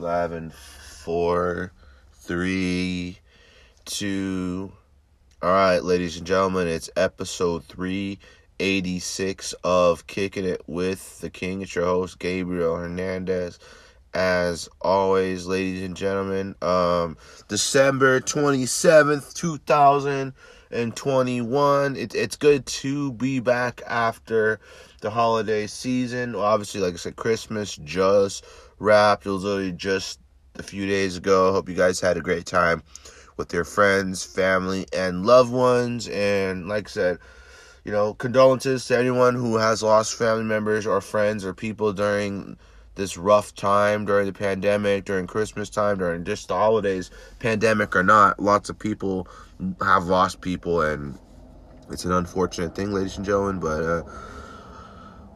Live in four, three, two. All right, ladies and gentlemen, it's episode 386 of Kicking It with the King. It's your host, Gabriel Hernandez. As always, ladies and gentlemen, um, December 27th, 2021. It, it's good to be back after the holiday season. Obviously, like I said, Christmas just wrapped. It was literally just a few days ago. Hope you guys had a great time with your friends, family, and loved ones. And like I said, you know, condolences to anyone who has lost family members or friends or people during this rough time during the pandemic, during Christmas time, during just the holidays, pandemic or not. Lots of people have lost people, and it's an unfortunate thing, ladies and gentlemen, but uh,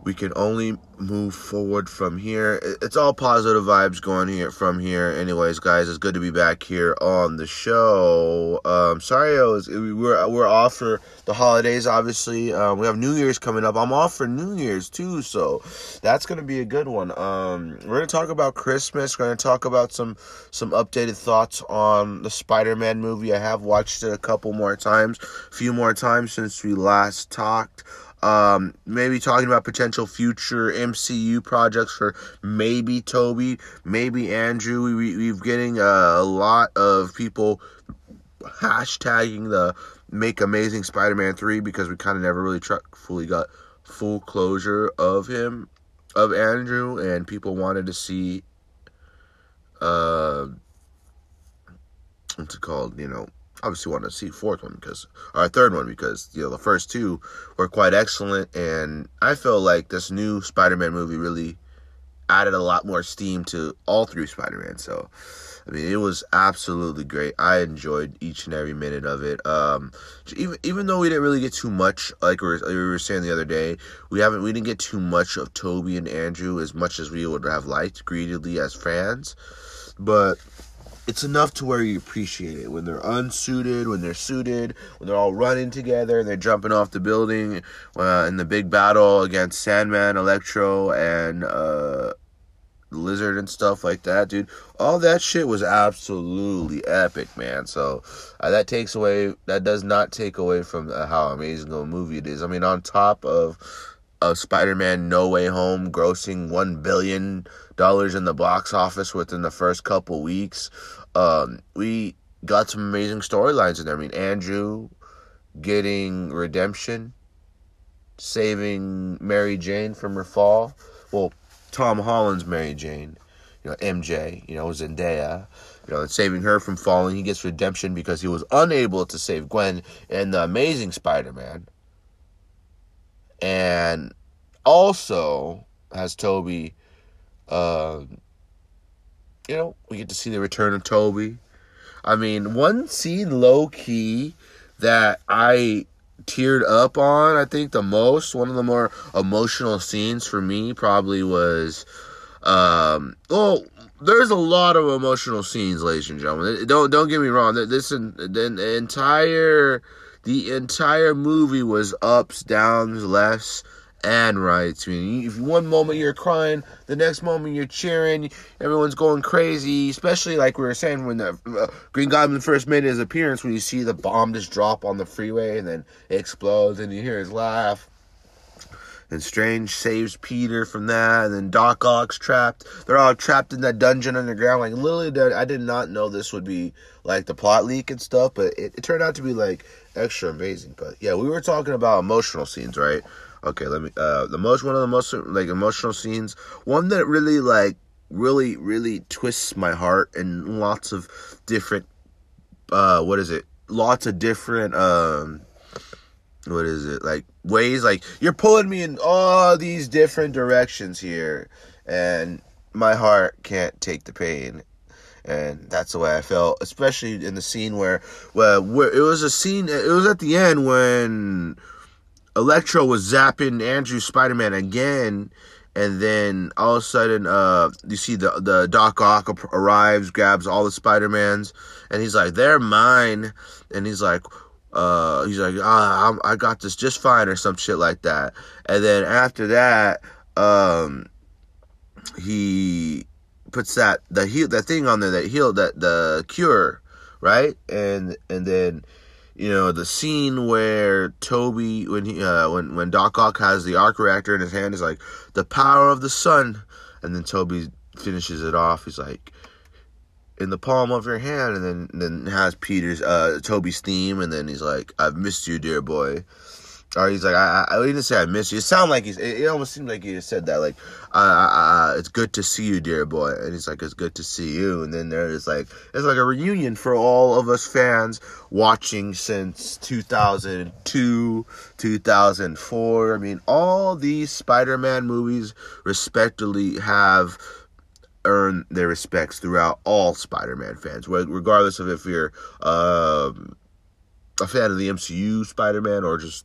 we can only move forward from here. It's all positive vibes going here from here. Anyways, guys, it's good to be back here on the show. Um, sorry, I was we're we're off for the holidays. Obviously, um, we have New Year's coming up. I'm off for New Year's too, so that's gonna be a good one. Um, we're gonna talk about Christmas. We're gonna talk about some some updated thoughts on the Spider-Man movie. I have watched it a couple more times, a few more times since we last talked um, maybe talking about potential future MCU projects for maybe Tobey, maybe Andrew. We, we, we've getting a, a lot of people hashtagging the Make Amazing Spider-Man 3 because we kind of never really tr- fully got full closure of him, of Andrew, and people wanted to see, uh, what's it called, you know, obviously want to see fourth one because our third one because you know the first two were quite excellent. And I feel like this new Spider-Man movie really added a lot more steam to all three Spider-Man. So I mean it was absolutely great. I enjoyed each and every minute of it. Um even even though we didn't really get too much like we were, we were saying the other day we haven't we didn't get too much of Tobey and Andrew as much as we would have liked greedily as fans. But it's enough to where you appreciate it when they're unsuited, when they're suited, when they're all running together and they're jumping off the building uh, in the big battle against Sandman, Electro, and uh, Lizard and stuff like that, dude. All that shit was absolutely epic, man. So uh, that takes away, that does not take away from how amazing a movie it is. I mean, on top of of Spider-Man No Way Home grossing 1 billion dollars in the box office within the first couple weeks. Um, we got some amazing storylines in there. I mean, Andrew getting redemption, saving Mary Jane from her fall. Well, Tom Holland's Mary Jane, you know, MJ, you know, Zendaya, you know, saving her from falling. He gets redemption because he was unable to save Gwen in the Amazing Spider-Man. And also has Tobey. uh, you know, we get to see the return of Tobey. I mean, one scene low key that I teared up on, I think the most, one of the more emotional scenes for me probably was um well there's a lot of emotional scenes, ladies and gentlemen. Don't don't get me wrong. This the entire the entire movie was ups, downs, lefts, and rights. I mean, if one moment you're crying, the next moment you're cheering, everyone's going crazy. Especially like we were saying when the uh, Green Goblin first made his appearance, when you see the bomb just drop on the freeway and then it explodes, and you hear his laugh. And Strange saves Peter from that, and then Doc Ock's trapped. They're all trapped in that dungeon underground. Like literally, I did not know this would be like the plot leak and stuff, but it, it turned out to be like extra amazing. But yeah, we were talking about emotional scenes, right? Okay, let me. Uh, the most one of the most like emotional scenes. One that really like really really twists my heart in lots of different. Uh, what is it? Lots of different. Um, what is it like ways? Like you're pulling me in all these different directions here, and my heart can't take the pain and that's the way I felt, especially in the scene where, well, where it was a scene. It was at the end when Electro was zapping Andrew Spider Man again, and then all of a sudden, uh, you see the the Doc Ock arrives, grabs all the Spider Mans, and he's like, "They're mine," and he's like. Uh, he's like, ah, I got this just fine, or some shit like that. And then after that, um, he puts that the heal that thing on there that heal that the cure, right? And and then you know the scene where Tobey when he uh, when when Doc Ock has the arc reactor in his hand is like the power of the sun, and then Tobey finishes it off. He's like in the palm of your hand, and then then has Peter's uh Tobey's theme, and then he's like I've missed you, dear boy. Or he's like, I, I, I didn't say I miss you. It sounded like he's, it, it almost seemed like he said that, like, uh, uh, it's good to see you, dear boy. And he's like, it's good to see you. And then there's like, it's like a reunion for all of us fans watching since 2002, 2004. I mean, all these Spider Man movies respectively have earned their respects throughout all Spider Man fans, regardless of if you're, um, a fan of the MCU Spider Man or just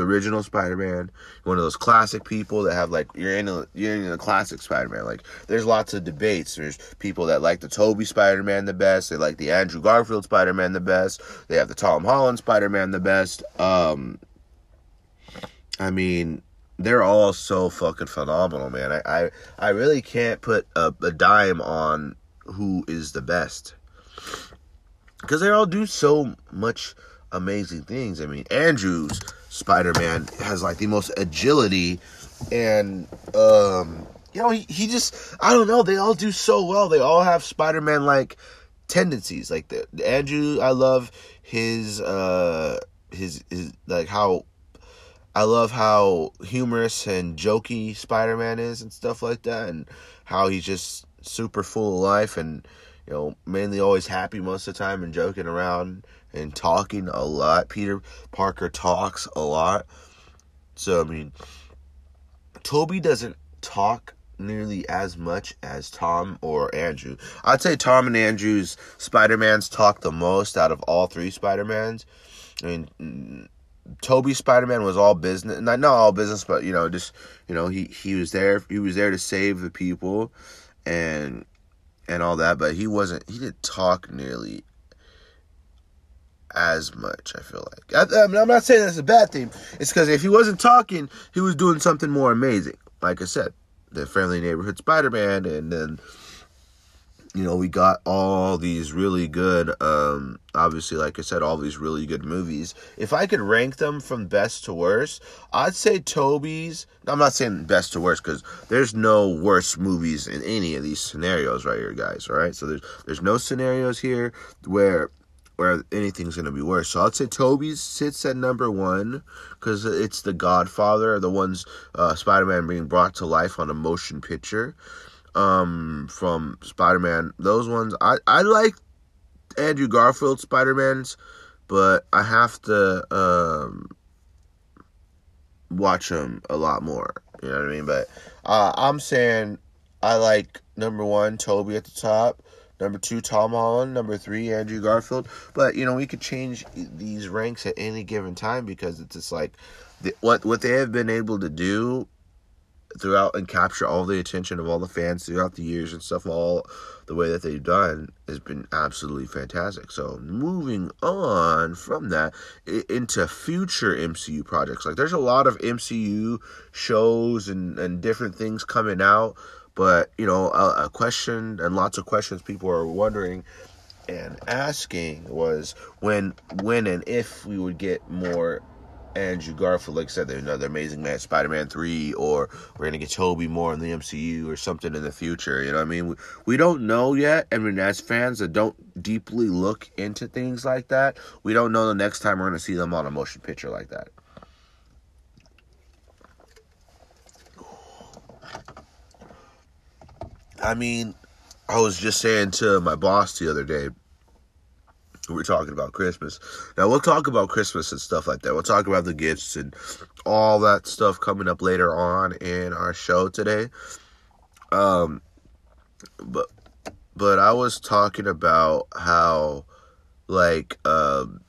the original Spider-Man, one of those classic people that have like you're in a you're in a classic Spider-Man. Like there's lots of debates. There's people that like the Tobey Spider-Man the best. They like the Andrew Garfield Spider-Man the best. They have the Tom Holland Spider-Man the best. Um, I mean, they're all so fucking phenomenal, man. I I, I really can't put a, a dime on who is the best because they all do so much amazing things. I mean, Andrews Spider-Man has like the most agility and um you know he, he just I don't know they all do so well they all have Spider-Man like tendencies like the Andrew I love his uh his his like how I love how humorous and jokey Spider-Man is and stuff like that and how he's just super full of life and you know mainly always happy most of the time and joking around and talking a lot. Peter Parker talks a lot. So, I mean, Tobey doesn't talk nearly as much as Tom or Andrew. I'd say Tom and Andrew's Spider-Mans talk the most out of all three Spider-Mans. I mean, Tobey Spider-Man was all business, not not all business, but you know, just you know, he he was there, he was there to save the people, and and all that, but he wasn't, he didn't talk nearly as much. I feel like I, I'm not saying that's a bad thing. It's because if he wasn't talking, he was doing something more amazing. Like I said, the friendly neighborhood Spider-Man, and then you know we got all these really good. Um, obviously, like I said, all these really good movies. If I could rank them from best to worst, I'd say Tobey's. I'm not saying best to worst because there's no worst movies in any of these scenarios right here, guys. All right, so there's there's no scenarios here where where anything's gonna be worse. So I'd say Tobey's sits at number one because it's the Godfather, the ones uh, Spider-Man being brought to life on a motion picture um, from Spider-Man. Those ones I I like Andrew Garfield Spider-Man's, but I have to um, watch them a lot more. You know what I mean? But uh, I'm saying I like number one Tobey at the top. Number two, Tom Holland. Number three, Andrew Garfield. But you know, we could change these ranks at any given time because it's just like the, what what they have been able to do throughout and capture all the attention of all the fans throughout the years and stuff. All the way that they've done has been absolutely fantastic. So moving on from that into future MCU projects, like there's a lot of MCU shows and and different things coming out. But you know, a, a question and lots of questions people are wondering and asking was when when and if we would get more Andrew Garfield, like I said, there's another Amazing Man, Spider Man 3, or we're going to get Tobey more in the MCU or something in the future. You know what I mean? We, we don't know yet. I mean, as fans that don't deeply look into things like that, we don't know the next time we're going to see them on a motion picture like that. I mean, I was just saying to my boss the other day, we're talking about Christmas. Now we'll talk about Christmas and stuff like that. We'll talk about the gifts and all that stuff coming up later on in our show today. Um, but but I was talking about how like um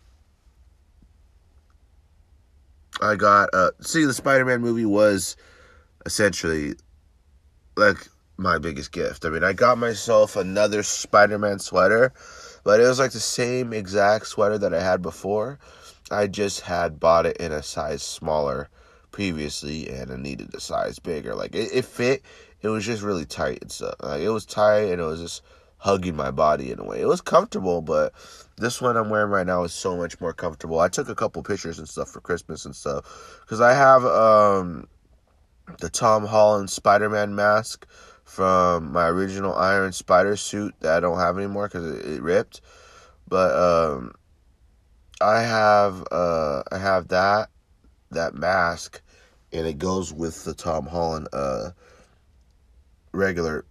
I got uh see the Spider-Man movie was essentially like my biggest gift. I mean, I got myself another Spider-Man sweater but it was like the same exact sweater that I had before. I just had bought it in a size smaller previously and I needed a size bigger. Like it, it fit. It was just really tight and stuff. Like it was tight and it was just hugging my body in a way. It was comfortable, but this one I'm wearing right now is so much more comfortable. I took a couple pictures and stuff for Christmas and stuff because I have um the Tom Holland Spider-Man mask from my original Iron Spider suit that I don't have anymore because it, it, ripped. But um, I have uh, I have that that mask, and it goes with the Tom Holland uh, regular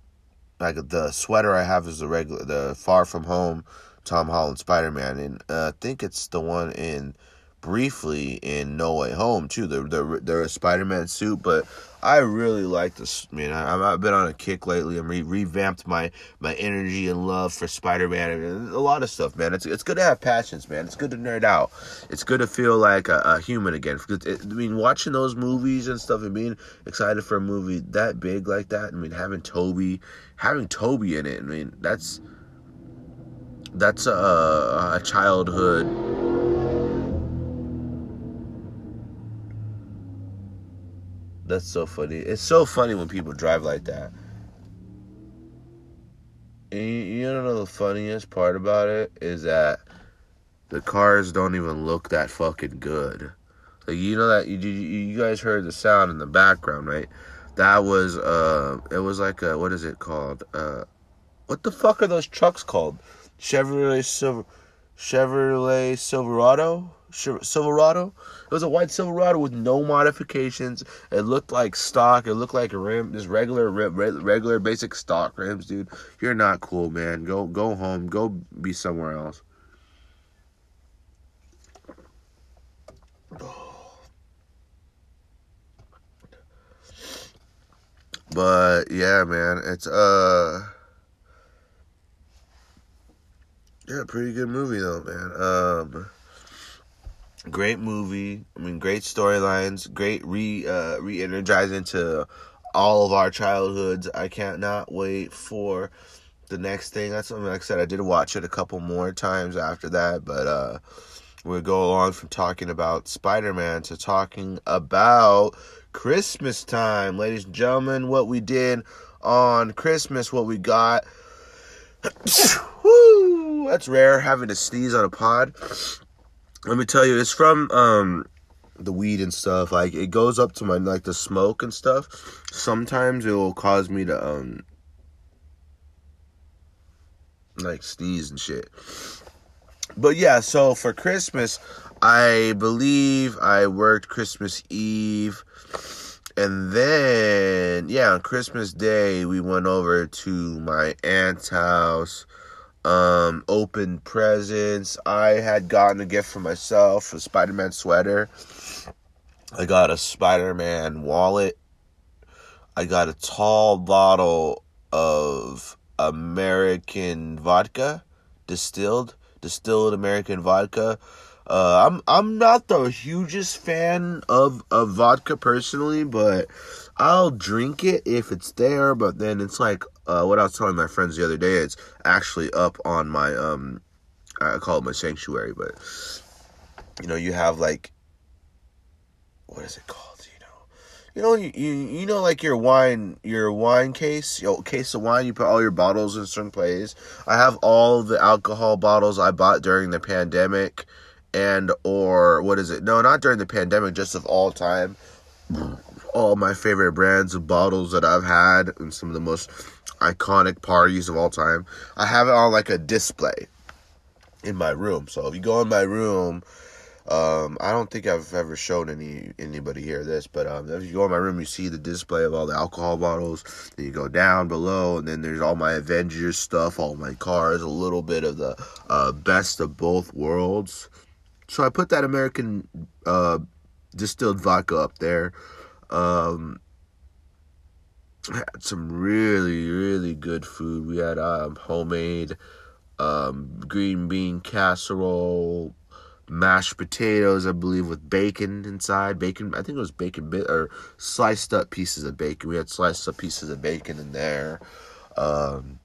like the sweater I have is the regular the Far From Home Tom Holland Spider Man, and uh, I think it's the one in briefly in No Way Home too. The the the Spider Man suit, but I really like this. Man, I, I've been on a kick lately. I'm re- revamped my my energy and love for Spider Man and a lot of stuff, man. It's it's good to have passions, man. It's good to nerd out. It's good to feel like a, a human again. I mean, watching those movies and stuff and being excited for a movie that big like that. I mean, having Tobey, having Tobey in it. I mean, that's that's a, a childhood That's so funny. It's so funny when people drive like that. And you, you know the funniest part about it is that the cars don't even look that fucking good. Like you know that you you guys heard the sound in the background, right? That was uh it was like a what is it called? Uh what the fuck are those trucks called? Chevrolet Silver Chevrolet Silverado? Silverado. It was a white Silverado with no modifications. It looked like stock. It looked like a rim, just regular, regular, basic stock rims, dude. You're not cool, man. Go, go home. Go be somewhere else. But yeah, man, it's uh yeah, pretty good movie though, man. Um great movie. I mean, great storylines, great re uh, re-energizing to all of our childhoods. I can't not wait for the next thing. That's something like I said. I did watch it a couple more times after that, but uh, we'll go along from talking about Spider-Man to talking about Christmas time, ladies and gentlemen. What we did on Christmas, what we got. Woo, that's rare having to sneeze on a pod let me tell you, it's from um the weed and stuff. Like it goes up to my like the smoke and stuff. Sometimes it will cause me to um like sneeze and shit. But yeah, so for Christmas, I believe I worked Christmas Eve. And then, yeah, on Christmas Day, we went over to my aunt's house um, open presents. I had gotten a gift for myself, a Spider Man sweater. I got a Spider Man wallet. I got a tall bottle of American vodka, distilled, distilled American vodka. Uh, I'm I'm not the hugest fan of of vodka personally, but I'll drink it if it's there, but then it's like uh, what I was telling my friends the other day. It's actually up on my um, I call it my sanctuary, but you know, you have like what is it called? You know, you you, you know, like your wine, your wine case, your case of wine. You put all your bottles in certain places. I have all the alcohol bottles I bought during the pandemic, and or what is it? No, not during the pandemic, just of all time. All my favorite brands of bottles that I've had, and some of the most iconic parties of all time. I have it on like a display in my room. So if you go in my room um, I don't think I've ever shown any anybody here this, but um, if you go in my room, you see the display of all the alcohol bottles. Then you go down below, and then there's all my Avengers stuff, all my cars, a little bit of the uh, best of both worlds. So I put that American uh, distilled vodka up there. Um, had some really really good food. We had um, homemade um, green bean casserole mashed potatoes, I believe, with bacon inside. Bacon, I think it was bacon bit or sliced up pieces of bacon. We had sliced up pieces of bacon in there. Um,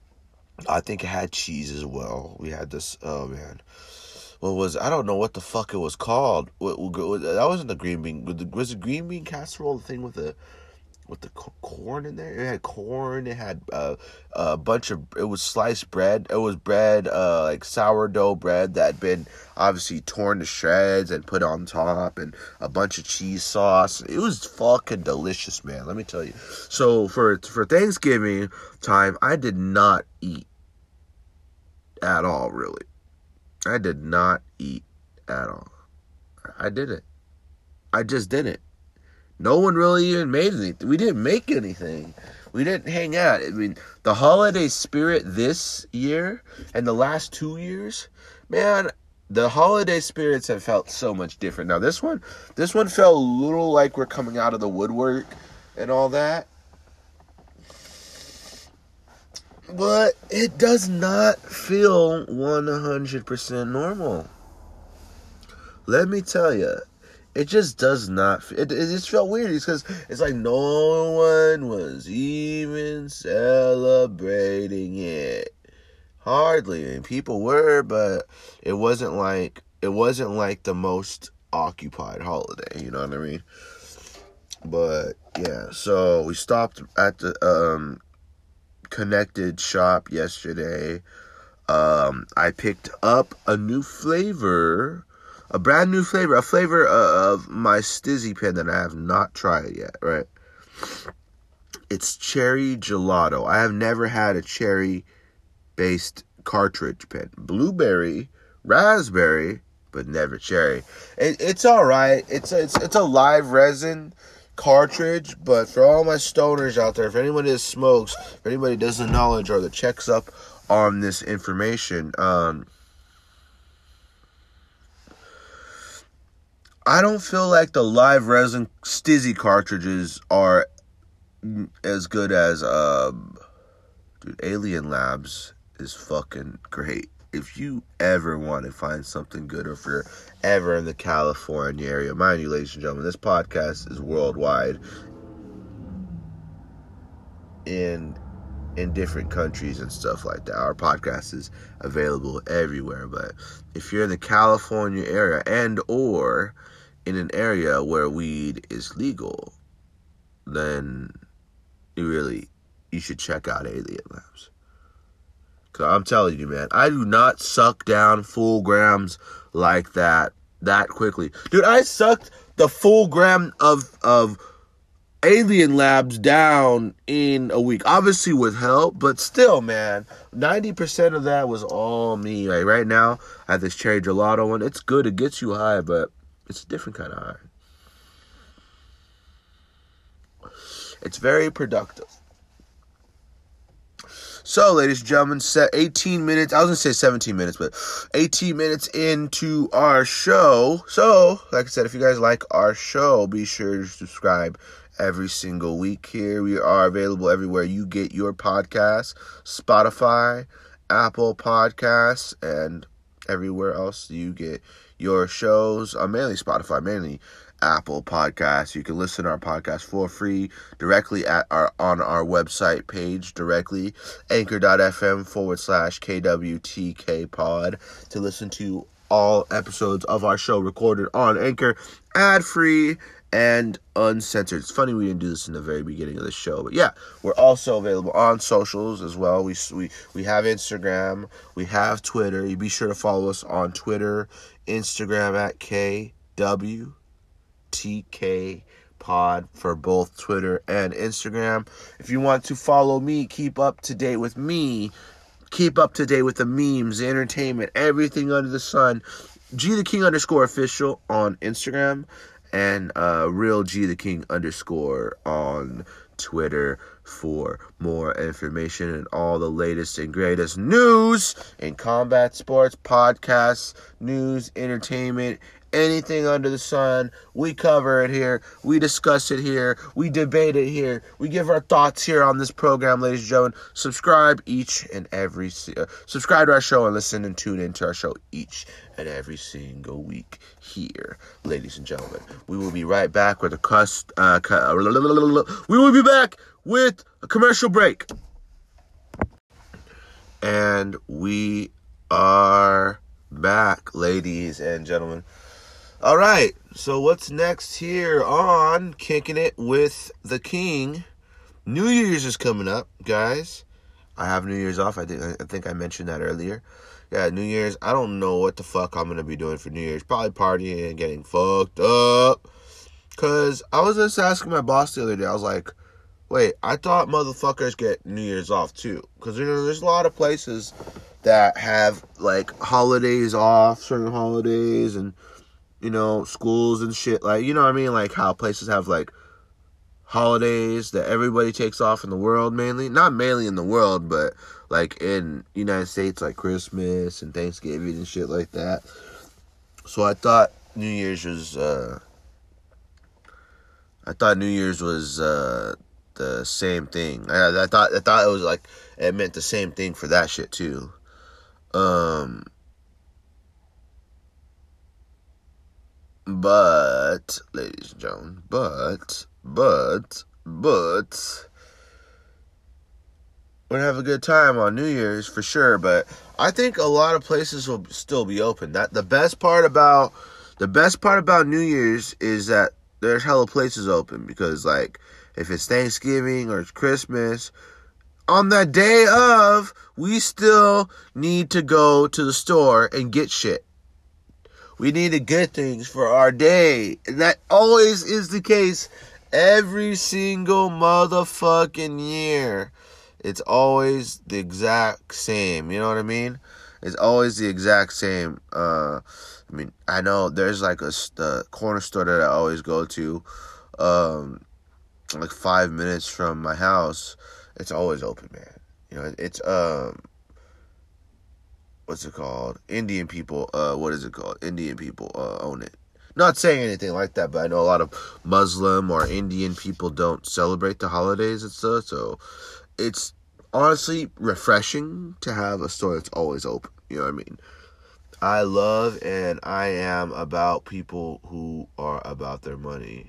I think it had cheese as well. We had this. Oh man, what was? I don't know what the fuck it was called. What, what, that wasn't the green bean. Was the green bean casserole the thing with the with the corn in there. It had corn. It had uh, a bunch of. It was sliced bread. It was bread, uh, like sourdough bread that had been obviously torn to shreds and put on top, and a bunch of cheese sauce. It was fucking delicious, man. Let me tell you. So for for Thanksgiving time, I did not eat at all. Really, I did not eat at all. I didn't. I just didn't. No one really even made anything. We didn't make anything. We didn't hang out. I mean, the holiday spirit this year and the last two years, man, the holiday spirits have felt so much different. Now this one, this one felt a little like we're coming out of the woodwork and all that. But it does not feel 100% normal. Let me tell you, it just does not. It, it just felt weird because it's like no one was even celebrating it. Hardly, mean, people were, but it wasn't like it wasn't like the most occupied holiday. You know what I mean? But yeah, so we stopped at the um, connected shop yesterday. Um, I picked up a new flavor a brand new flavor, a flavor uh, of my Stizzy pen that I have not tried yet, right? It's cherry gelato. I have never had a cherry based cartridge pen. Blueberry, raspberry, but never cherry. It, it's all right. It's a, it's it's a live resin cartridge, but for all my stoners out there, if anyone is smokes, if anybody does the knowledge or the checks up on this information, um, I don't feel like the live resin Stizzy cartridges are as good as um dude Alien Labs is fucking great. If you ever want to find something good or if you're ever in the California area, mind you, ladies and gentlemen, this podcast is worldwide in in different countries and stuff like that. Our podcast is available everywhere, but if you're in the California area and or in an area where weed is legal, then you really you should check out Alien Labs. Cause I'm telling you, man, I do not suck down full grams like that that quickly, dude. I sucked the full gram of of Alien Labs down in a week. Obviously with help, but still, man, 90% of that was all me. Like right now, I have this cherry gelato one. It's good, it gets you high, but it's a different kind of iron. It's very productive. So, ladies and gentlemen, set 18 minutes. I was gonna say 17 minutes, but 18 minutes into our show. So, like I said, if you guys like our show, be sure to subscribe every single week here. We are available everywhere you get your podcasts Spotify, Apple Podcasts, and everywhere else you get your shows, uh, mainly Spotify, mainly Apple Podcasts. You can listen to our podcast for free directly at our on our website page directly, anchor.fm forward slash KWTK pod to listen to all episodes of our show recorded on Anchor, ad free and uncensored. It's funny we didn't do this in the very beginning of the show, but yeah, we're also available on socials as well. We we we have Instagram, we have Twitter. You be sure to follow us on Twitter, Instagram at KWTK pod for both Twitter and Instagram. If you want to follow me, keep up to date with me, keep up to date with the memes, the entertainment, everything under the sun. G the King underscore official on Instagram and uh, real G the King underscore on Twitter for more information and all the latest and greatest news in combat sports, podcasts, news, entertainment, anything under the sun. We cover it here. We discuss it here. We debate it here. We give our thoughts here on this program, ladies and gentlemen. Subscribe each and every uh, subscribe to our show and listen and tune into our show each and every single week here, ladies and gentlemen. We will be right back with a cuss. Uh, we will be back with a commercial break, and we are back, ladies and gentlemen. All right, so what's next here on Kicking It with the King? New Year's is coming up, guys. I have New Year's off. I think I think I mentioned that earlier. Yeah, New Year's. I don't know what the fuck I'm gonna be doing for New Year's. Probably partying and getting fucked up. Cause I was just asking my boss the other day. I was like, "Wait, I thought motherfuckers get New Year's off too." Cause you know, there's a lot of places that have like holidays off, certain holidays, and you know, schools and shit. Like, you know what I mean? Like how places have like holidays that everybody takes off in the world mainly. Not mainly in the world, but like in United States like Christmas and Thanksgiving and shit like that. So I thought New Year's was uh I thought New Year's was uh the same thing. I, I thought I thought it was like it meant the same thing for that shit too. Um But, ladies and gentlemen, but, but, but, we're gonna have a good time on New Year's for sure. But I think a lot of places will still be open. That the best part about the best part about New Year's is that there's hella places open because like if it's Thanksgiving or it's Christmas, on that day of, we still need to go to the store and get shit. We need to get things for our day. And that always is the case every single motherfucking year. It's always the exact same. You know what I mean? It's always the exact same. Uh, I mean, I know there's like a the corner store that I always go to, um, like five minutes from my house. It's always open, man. You know, it's um, what's it called? Indian people. Uh, what is it called? Indian people uh, own it. Not saying anything like that, but I know a lot of Muslim or Indian people don't celebrate the holidays and stuff. So it's honestly refreshing to have a store that's always open. You know what I mean? I love and I am about people who are about their money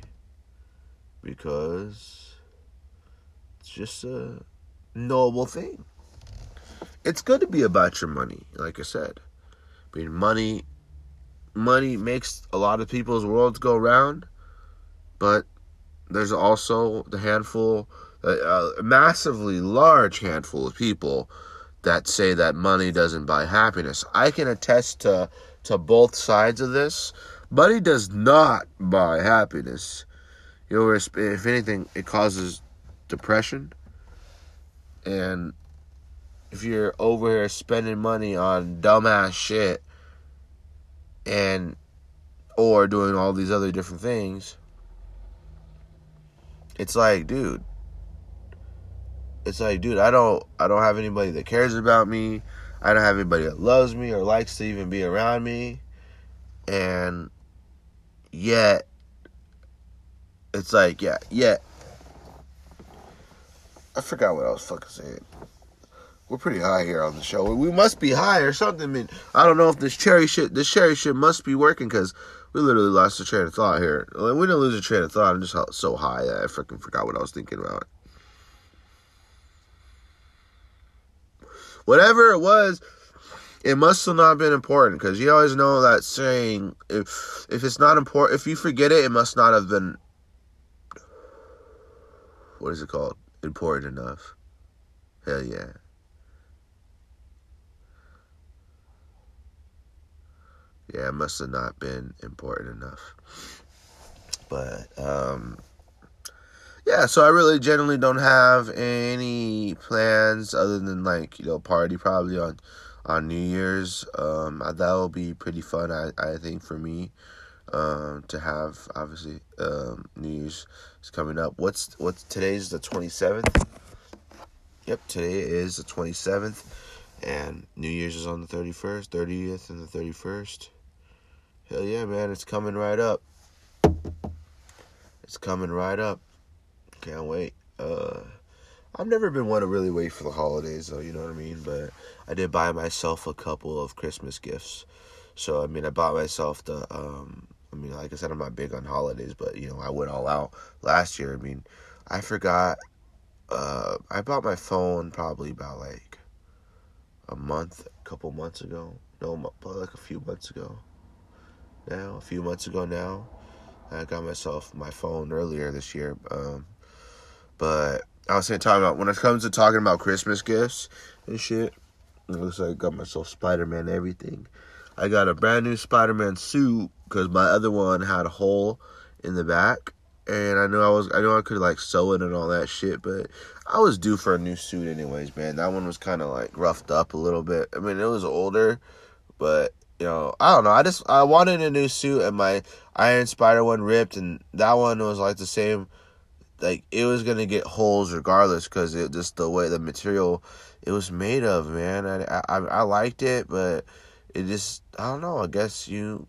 because it's just a noble thing it's good to be about your money, like I said. I mean, money, money makes a lot of people's worlds go round, but there's also the handful, a, a massively large handful of people that say that money doesn't buy happiness. I can attest to to both sides of this. Money does not buy happiness. You know, if anything, it causes depression and if you're over here spending money on dumbass shit and or doing all these other different things it's like dude it's like dude i don't i don't have anybody that cares about me. I don't have anybody that loves me or likes to even be around me. And yet it's like yeah yeah i forgot what i was fucking saying we're pretty high here on the show. We must be high or something. I mean, I don't know if this cherry shit, this cherry shit must be working because we literally lost a train of thought here. we didn't lose a train of thought. I'm just so high that I freaking forgot what I was thinking about. Whatever it was, it must have not been important because you always know that saying if if it's not important, if you forget it, it must not have been. What is it called? Important enough. Hell yeah. Yeah, it must have not been important enough. But um yeah, so I really generally don't have any plans other than like, you know, party probably on on New Year's. Um that will be pretty fun I I think for me. Um to have obviously um New Year's is coming up. What's what's today's the 27th? Yep, today is the 27th and New Year's is on the 31st, 30th and the 31st. Hell yeah, man, it's coming right up. It's coming right up. Can't wait. Uh I've never been one to really wait for the holidays though, you know what I mean? But I did buy myself a couple of Christmas gifts. So I mean I bought myself the um I mean like I said I'm not big on holidays, but you know, I went all out last year. I mean, I forgot uh I bought my phone probably about like a month, a couple months ago. No, like a few months ago now, a few months ago now. I got myself my phone earlier this year. Um, but I was saying, talking about when it comes to talking about Christmas gifts and shit, it looks like I got myself Spider Man everything. I got a brand new Spider Man suit because my other one had a hole in the back. And I knew I was, I knew I could like sew it and all that shit, but I was due for a new suit anyways, man. That one was kind of like roughed up a little bit. I mean, it was older, but you know, I don't know. I just I wanted a new suit, and my Iron Spider one ripped, and that one was like the same. Like it was gonna get holes regardless, because it just the way the material it was made of, man. I I I liked it, but it just I don't know. I guess you.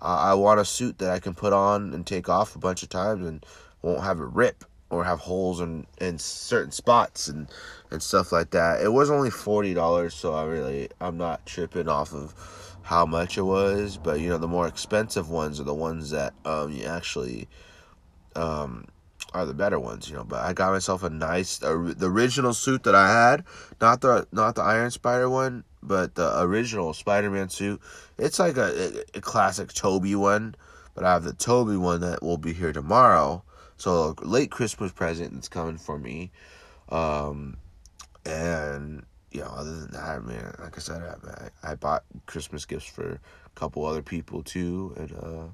I, I want a suit that I can put on and take off a bunch of times and won't have it rip or have holes in in certain spots and and stuff like that. It was only forty dollars, so I really I'm not tripping off of how much it was, but you know the more expensive ones are the ones that um you actually um are the better ones, you know. But I got myself a nice uh, the original suit that I had, not the not the Iron Spider one, but the original Spider-Man suit. It's like a, a, a classic Tobey one, but I have the Tobey one that will be here tomorrow. So late Christmas present that's coming for me. Um and you know, other than that, man, like I said, I, I bought Christmas gifts for a couple other people too, and uh,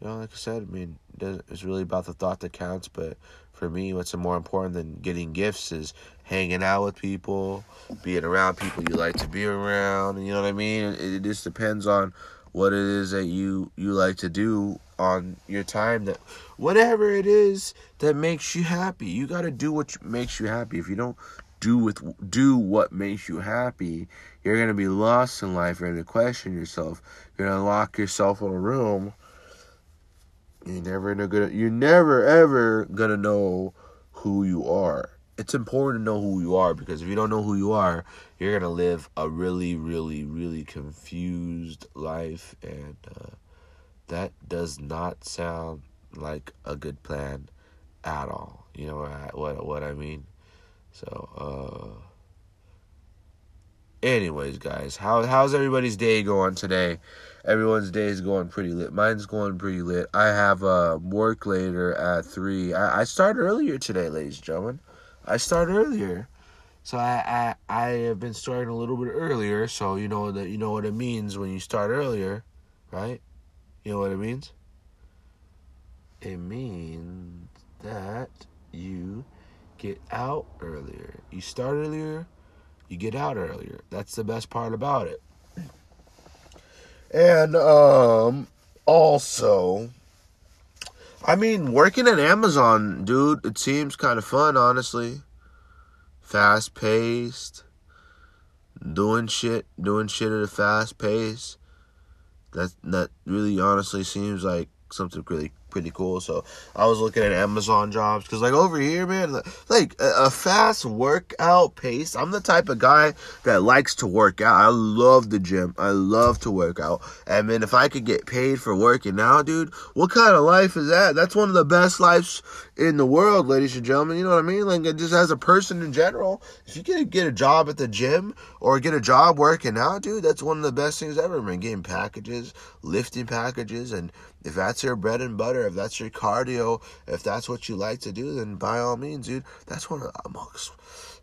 you know, like I said, I mean, it's really about the thought that counts. But for me, what's more important than getting gifts is hanging out with people, being around people you like to be around. You know what I mean? It, it just depends on what it is that you you like to do on your time that whatever it is that makes you happy you got to do what makes you happy if you don't do with do what makes you happy, you're gonna be lost in life. You're gonna question yourself. You're gonna lock yourself in a room. You're never gonna you're never ever gonna know who you are. It's important to know who you are because if you don't know who you are, you're gonna live a really, really, really confused life, and uh, that does not sound like a good plan at all. You know what what, what I mean? So, uh, anyways, guys, how how's everybody's day going today? Everyone's day is going pretty lit. Mine's going pretty lit. I have uh, work later at three. I, I start earlier today, ladies and gentlemen. I start earlier, so I, I I have been starting a little bit earlier. So you know that you know what it means when you start earlier, right? You know what it means. It means that you get out earlier. You start earlier, you get out earlier. That's the best part about it. And um also I mean, working at Amazon, dude, it seems kind of fun, honestly. Fast paced, doing shit, doing shit at a fast pace. That that really honestly seems like something really pretty cool. So I was looking at Amazon jobs because, like, over here, man, like a, a fast workout pace. I'm the type of guy that likes to work out. I love the gym. I love to work out. And man, if I could get paid for working out, dude, what kind of life is that? That's one of the best lives in the world, ladies and gentlemen. You know what I mean? Like, just as a person in general, if you get get a job at the gym or get a job working out, dude, that's one of the best things ever, man. Getting packages, lifting packages, and if that's your bread and butter, if that's your cardio, if that's what you like to do, then by all means, dude, that's one of the most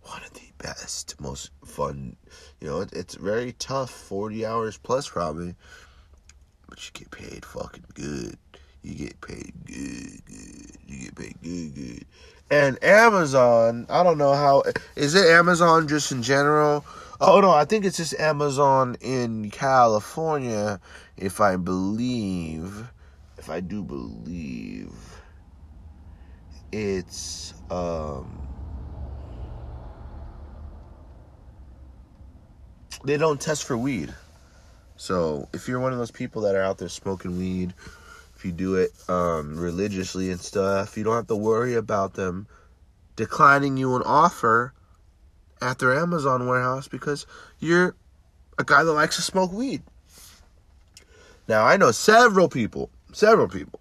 one of the best, most fun. You know, it, it's very tough, forty hours plus probably, but you get paid fucking good. You get paid good, good. You get paid good, good. And Amazon, I don't know how is it Amazon just in general? Oh no, I think it's just Amazon in California, if I believe if I do believe it's um they don't test for weed. So if you're one of those people that are out there smoking weed, if you do it um, religiously and stuff, you don't have to worry about them declining you an offer at their Amazon warehouse because you're a guy that likes to smoke weed. Now I know several people several people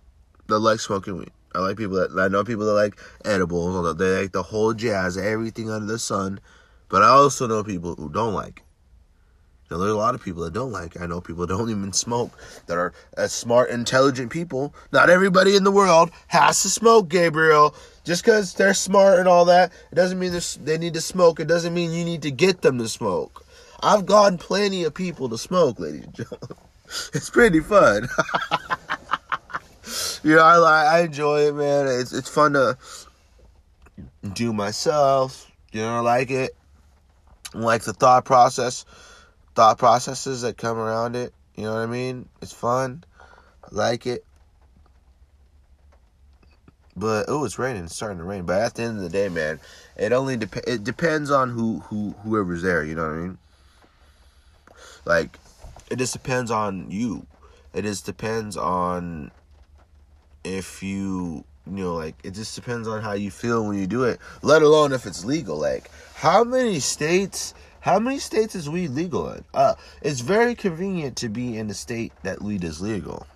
that like smoking weed. I like people that I know people that like edibles. They like the whole jazz, everything under the sun. But I also know people who don't like it. There's a lot of people that don't like it. I know people that don't even smoke that are as smart, intelligent people. Not everybody in the world has to smoke, Gabriel. Just because they're smart and all that, it doesn't mean they need to smoke. It doesn't mean you need to get them to smoke. I've gotten plenty of people to smoke, ladies and gentlemen. It's pretty fun. you know, I I enjoy it, man. It's it's fun to do myself. You know, I like it. I like the thought process, thought processes that come around it. You know what I mean? It's fun. I like it. But oh, it's raining. It's starting to rain. But at the end of the day, man, it only dep- it depends on who who whoever's there. You know what I mean? Like, it just depends on you. It just depends on if you you know like it just depends on how you feel when you do it let alone if it's legal. Like how many states how many states is weed legal in? Uh it's very convenient to be in a state that weed is legal.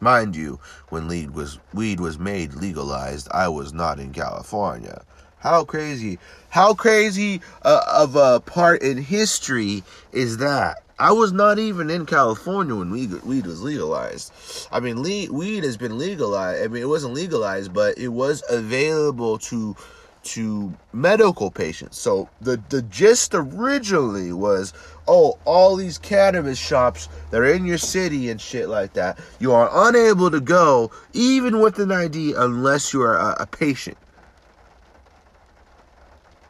Mind you when weed was weed was made legalized i was not in california. How crazy how crazy uh, of a part in history is that I was not even in California when weed, weed was legalized. I mean, le- weed has been legalized. I mean, it wasn't legalized, but it was available to to medical patients. So the the gist originally was, oh, all these cannabis shops that are in your city and shit like that, you are unable to go even with an ID unless you are a, a patient.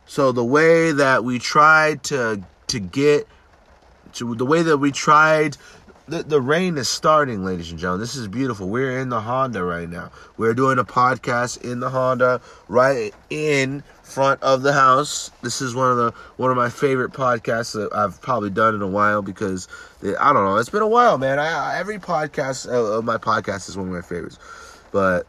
So the way that we tried to to get to the way that we tried. The, the rain is starting, ladies and gentlemen. This is beautiful. We're in the Honda right now. We're doing a podcast in the Honda right in front of the house. This is one of the one of my favorite podcasts that I've probably done in a while because it, I don't know. It's been a while, man. I, every podcast uh, of my podcast is one of my favorites, but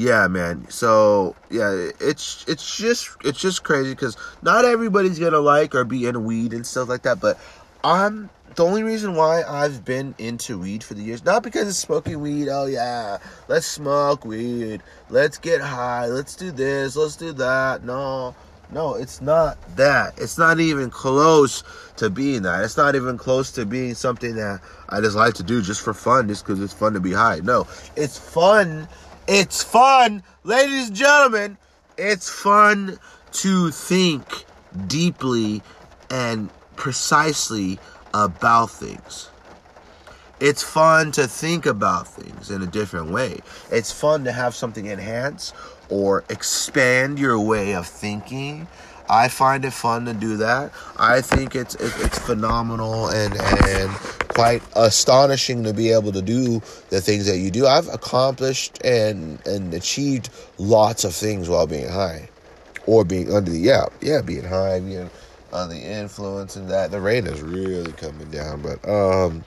yeah, man. So yeah, it's it's just it's just crazy because not everybody's gonna like or be into weed and stuff like that. But I'm the only reason why I've been into weed for the years, not because it's smoking weed. Oh yeah, let's smoke weed. Let's get high. Let's do this. Let's do that. No, no, it's not that. It's not even close to being that. It's not even close to being something that I just like to do just for fun, just because it's fun to be high. No, it's fun it's fun, ladies and gentlemen. It's fun to think deeply and precisely about things. It's fun to think about things in a different way. It's fun to have something enhance or expand your way of thinking I find it fun to do that. I think it's it's phenomenal and and quite astonishing to be able to do the things that you do. I've accomplished and and achieved lots of things while being high, or being under the yeah yeah being high, being on the influence and that. The rain is really coming down, but um.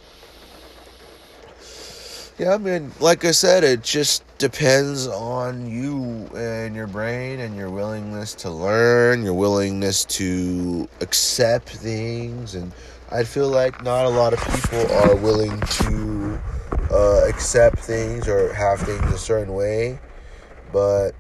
Yeah, I mean, like I said, it just depends on you and your brain and your willingness to learn, your willingness to accept things. And I feel like not a lot of people are willing to uh, accept things or have things a certain way. But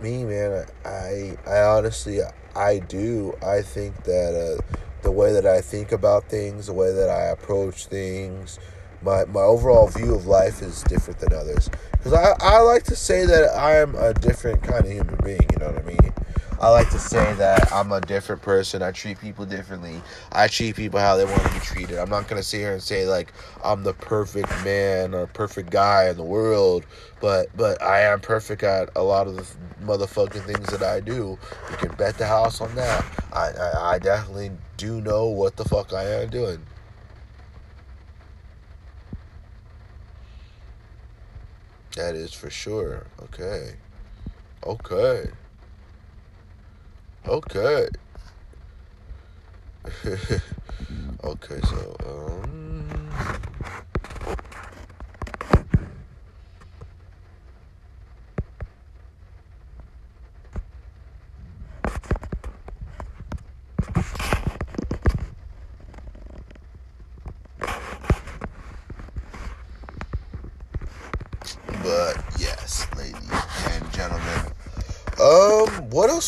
me, man, I, I honestly, I do. I think that uh, the way that I think about things, the way that I approach things, my, my overall view of life is different than others. Because I, I like to say that I'm a different kind of human being, you know what I mean? I like to say that I'm a different person. I treat people differently. I treat people how they want to be treated. I'm not gonna sit here and say like I'm the perfect man or perfect guy in the world, but but I am perfect at a lot of the motherfucking things that I do. You can bet the house on that. I I, I definitely do know what the fuck I am doing. That is for sure. Okay. Okay. Okay. okay, so um But yes, ladies and gentlemen.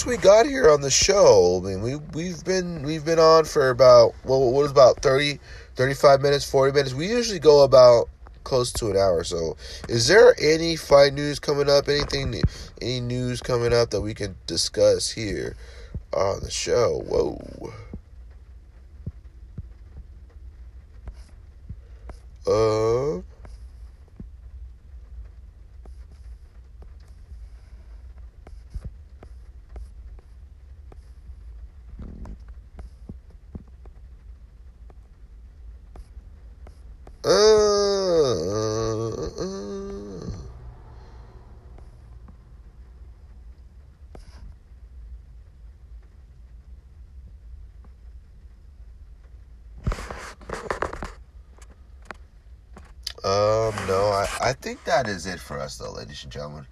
Else we got here on the show? I mean, we we've been we've been on for about what what was about 30 35 minutes, 40 minutes. We usually go about close to an hour. So, is there any fight news coming up? Anything any news coming up that we can discuss here on the show? Whoa. Uh, um, no, I, I think that is it for us, though, ladies and gentlemen.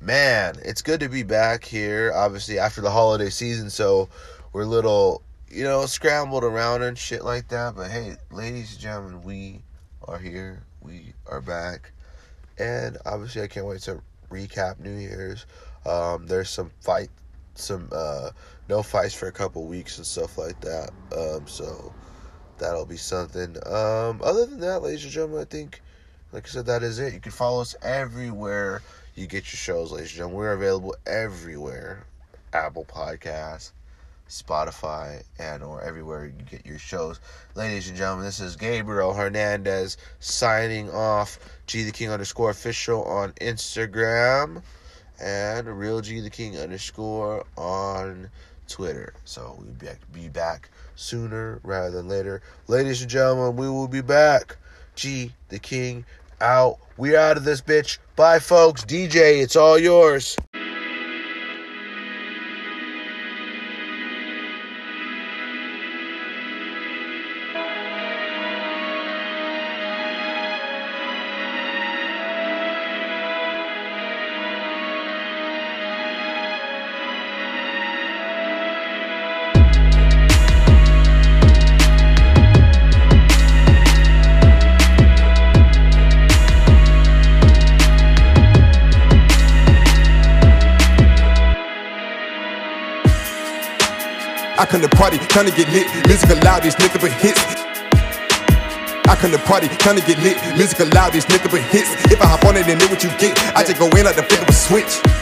Man, it's good to be back here, obviously, after the holiday season, so we're a little, you know, scrambled around and shit like that. But hey, ladies and gentlemen, we are here. We are back. And obviously, I can't wait to recap New Year's. Um, there's some fight, some uh, no fights for a couple weeks and stuff like that. Um, so that'll be something. Um, other than that, ladies and gentlemen, I think, like I said, that is it. You can follow us everywhere you get your shows, ladies and gentlemen. We're available everywhere. Apple Podcasts, Spotify, and or everywhere you get your shows. Ladies and gentlemen, this is Gabriel Hernandez signing off. G the King underscore official on Instagram and Real G the King underscore on Twitter. So we'll be back, be back sooner rather than later. Ladies and gentlemen, we will be back. G the King out. We out of this bitch. Bye, folks. DJ, it's all yours. Party, trying to get lit. Music loud, these nigga but hits. I come to party, trying to get lit. Music loud, these nigga but hits. If I hop on it and know what you get, I just go in like the flip of a switch.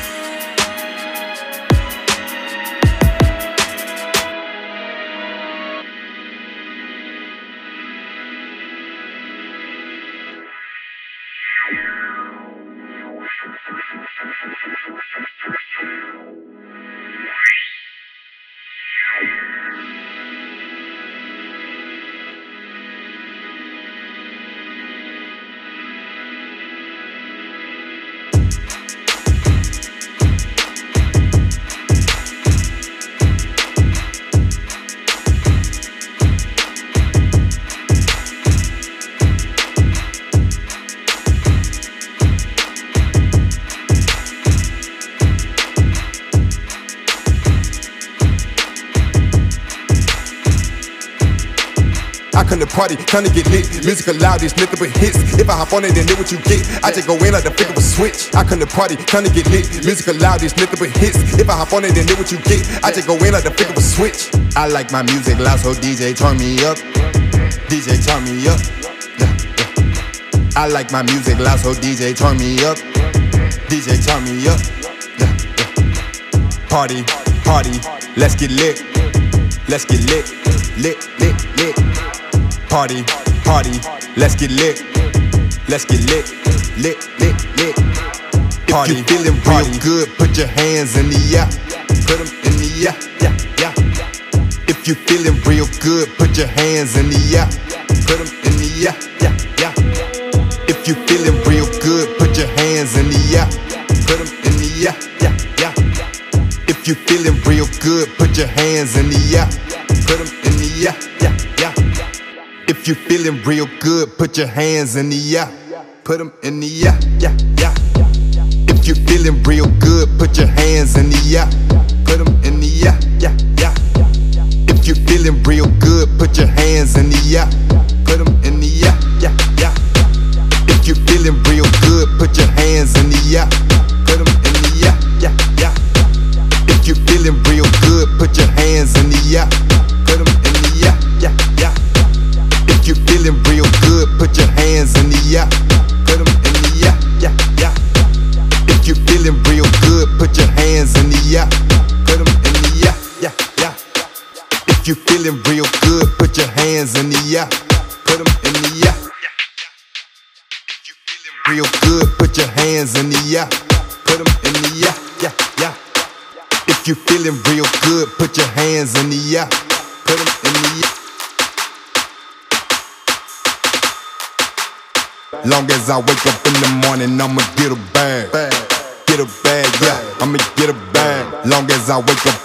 Party, trying to get lit. Music loud, these nothing but hits. If I hop on it, then know what you get. I just go in like the flick of a switch. I come to party, trying to get lit. Music loud, these nothing but hits. If I hop on it, then know what you get. I just go in like the flick of a switch. I like my music loud, so DJ turn me up. DJ turn me up. Yeah, yeah. I like my music loud, so DJ turn me up. DJ turn me up. Yeah, yeah. Party, party, let's get lit. Let's get lit, lit, lit. Party, party, let's get lit. Let's get lit, lit, lit, lit. Party, if you feeling real good, put your hands in the air. Put them in the air, yeah, yeah. If you feeling real good, put your hands in the air. Put them in the air, yeah, yeah. If you feeling real good, put your hands in the air. Put them in the air, yeah, yeah. If you feeling real good, put your hands in the air. Put them in the air, yeah, yeah. If you're feeling real good, put your hands in the air. Put them in the air, yeah, yeah. If you're feeling real good, put your hands in the air. Put them in the air, yeah, yeah. If you feeling real good, put your hands in the air. Put them in the air, yeah, yeah. If you feeling real good, put your hands in the air. I wake up